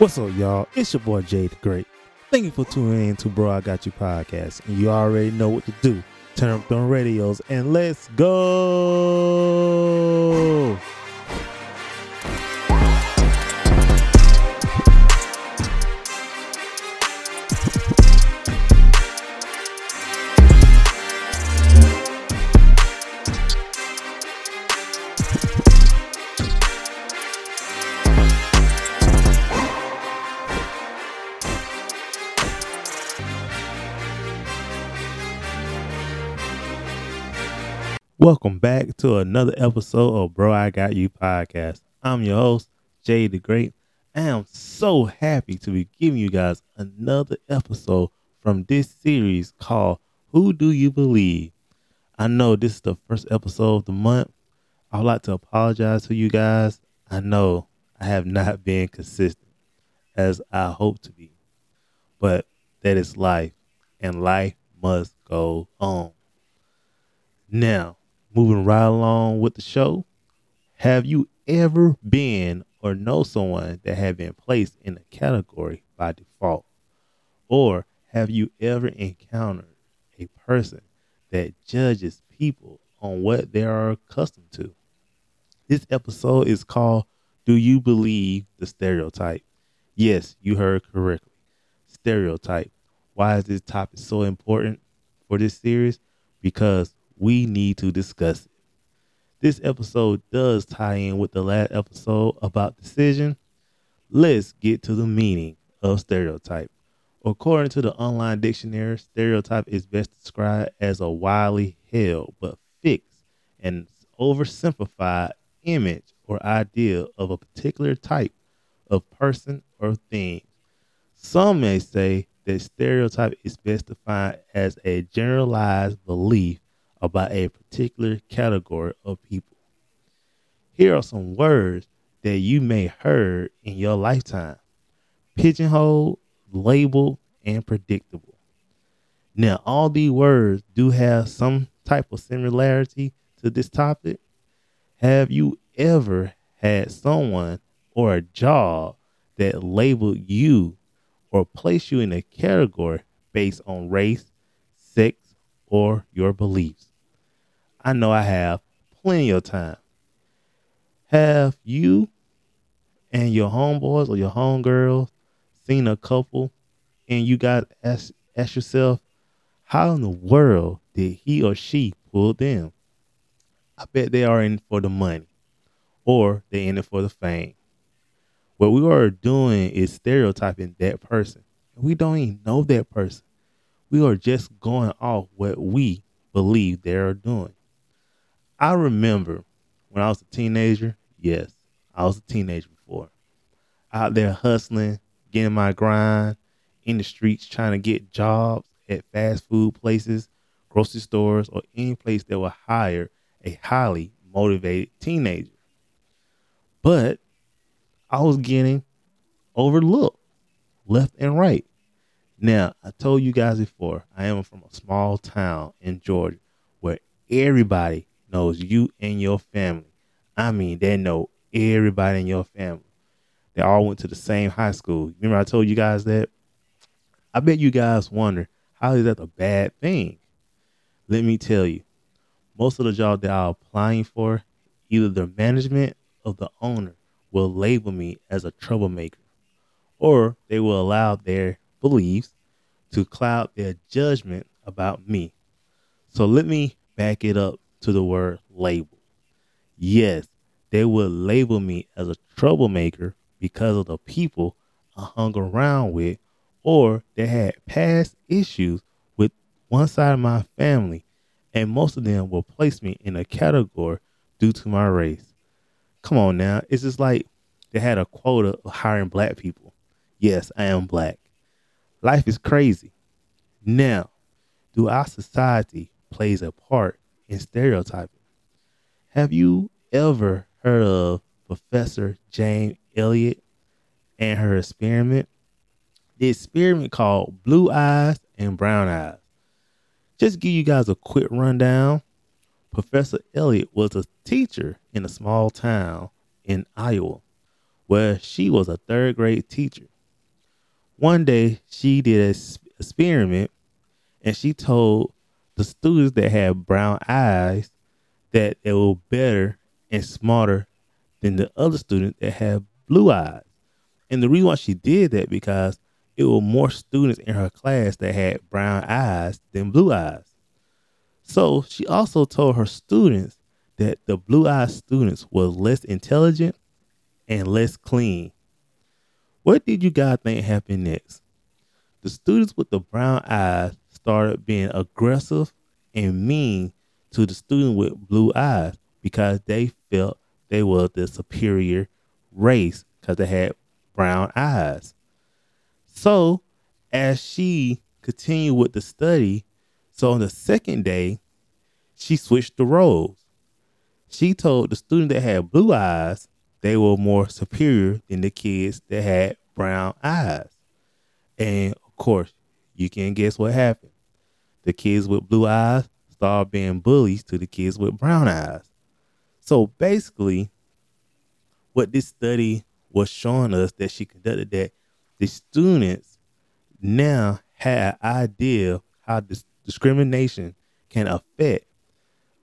What's up, y'all? It's your boy Jay the Great. Thank you for tuning in to Bro I Got You podcast. And you already know what to do. Turn up them radios and let's go. Welcome back to another episode of Bro I Got You podcast. I'm your host, Jay the Great. I am so happy to be giving you guys another episode from this series called Who Do You Believe? I know this is the first episode of the month. I would like to apologize to you guys. I know I have not been consistent as I hope to be, but that is life, and life must go on. Now, moving right along with the show, have you ever been or know someone that had been placed in a category by default? Or have you ever encountered a person that judges people on what they are accustomed to? This episode is called Do You Believe the Stereotype? Yes, you heard correctly. Stereotype. Why is this topic so important for this series? Because we need to discuss it. This episode does tie in with the last episode about decision. Let's get to the meaning of stereotype. According to the online dictionary, stereotype is best described as a widely held but fixed and oversimplified image or idea of a particular type of person or thing. Some may say that stereotype is best defined as a generalized belief about a particular category of people. Here are some words that you may heard in your lifetime. Pigeonhole, label, and predictable. Now, all these words do have some type of similarity to this topic. Have you ever had someone or a job that labeled you or placed you in a category based on race, sex, or your beliefs? I know I have plenty of time. Have you and your homeboys or your homegirls seen a couple and you got ask, ask yourself, how in the world did he or she pull them? I bet they are in for the money or they in it for the fame. What we are doing is stereotyping that person. We don't even know that person. We are just going off what we believe they are doing. I remember when I was a teenager. Yes, I was a teenager before. Out there hustling, getting my grind in the streets, trying to get jobs at fast food places, grocery stores, or any place that will hire a highly motivated teenager. But I was getting overlooked left and right. Now, I told you guys before, I am from a small town in Georgia where everybody knows you and your family. I mean, they know everybody in your family. They all went to the same high school. Remember, I told you guys that? I bet you guys wonder how is that a bad thing? Let me tell you, most of the jobs that I'm applying for, either the management of the owner will label me as a troublemaker, or they will allow their beliefs to cloud their judgment about me. So let me back it up to the word label. Yes, they would label me as a troublemaker because of the people I hung around with, or they had past issues with one side of my family, and most of them will place me in a category due to my race. Come on now, it's just like they had a quota of hiring black people. Yes, I am black. Life is crazy. Now, do our society plays a part in stereotyping. Have you ever heard of Professor Jane Elliott and her experiment? The experiment called Blue Eyes and Brown Eyes. Just give you guys a quick rundown. Professor Elliott was a teacher in a small town in Iowa where she was a third grade teacher. one day she did an experiment and she told the students that had brown eyes that they were better and smarter than the other students that had blue eyes. And the reason why she did that because it were more students in her class that had brown eyes than blue eyes. So she also told her students that the blue eyed students were less intelligent and less clean. What did you guys think happened next? The students with the brown eyes started being aggressive and mean to the student with blue eyes because they felt they were the superior race because they had brown eyes. So, as she continued with the study, so on the second day, she switched the roles. She told the student that had blue eyes they were more superior than the kids that had brown eyes. And of course, you can guess what happened. The kids with blue eyes start being bullies to the kids with brown eyes. So basically, what this study was showing us that she conducted that the students now had an idea how this discrimination can affect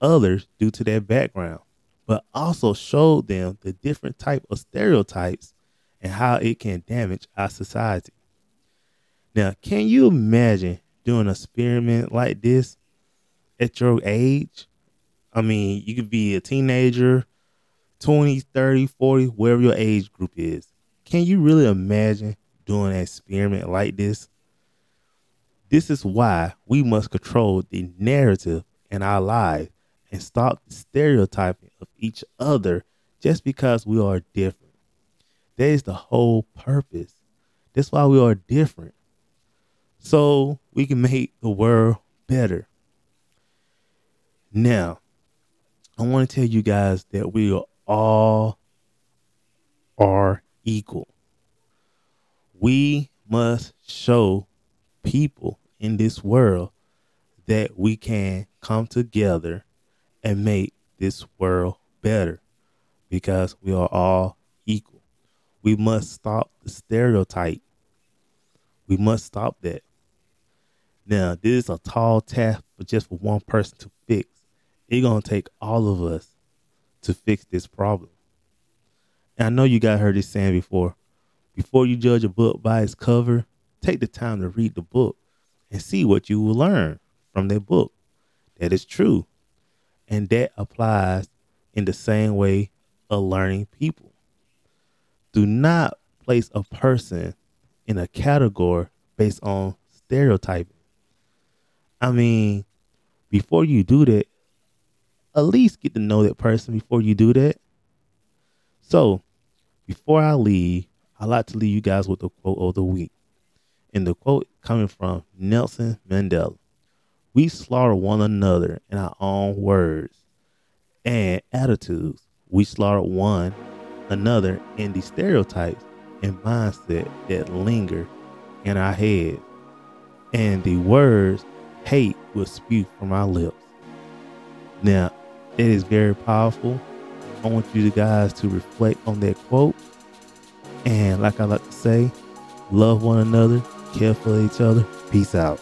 others due to their background, but also showed them the different type of stereotypes and how it can damage our society. Now, can you imagine doing an experiment like this at your age? I mean, you could be a teenager, 20, 30, 40, wherever your age group is. Can you really imagine doing an experiment like this? This is why we must control the narrative in our lives and stop the stereotyping of each other just because we are different. That is the whole purpose. That's why we are different. So we can make the world better. Now, I want to tell you guys that we are all are equal. We must show people in this world that we can come together and make this world better because we are all equal. We must stop the stereotype. We must stop that. Now, this is a tall task for just for one person to fix. It's gonna take all of us to fix this problem. And I know you guys heard this saying before. Before you judge a book by its cover, take the time to read the book and see what you will learn from that book. That is true. And that applies in the same way of learning people. Do not place a person in a category based on stereotyping. I mean, before you do that, at least get to know that person before you do that. So, before I leave, I'd like to leave you guys with the quote of the week. And the quote coming from Nelson Mandela We slaughter one another in our own words and attitudes. We slaughter one another in the stereotypes and mindset that linger in our heads. And the words hate will spew from our lips. Now, it is very powerful. I want you guys to reflect on that quote. And like I like to say, love one another, care for each other. Peace out.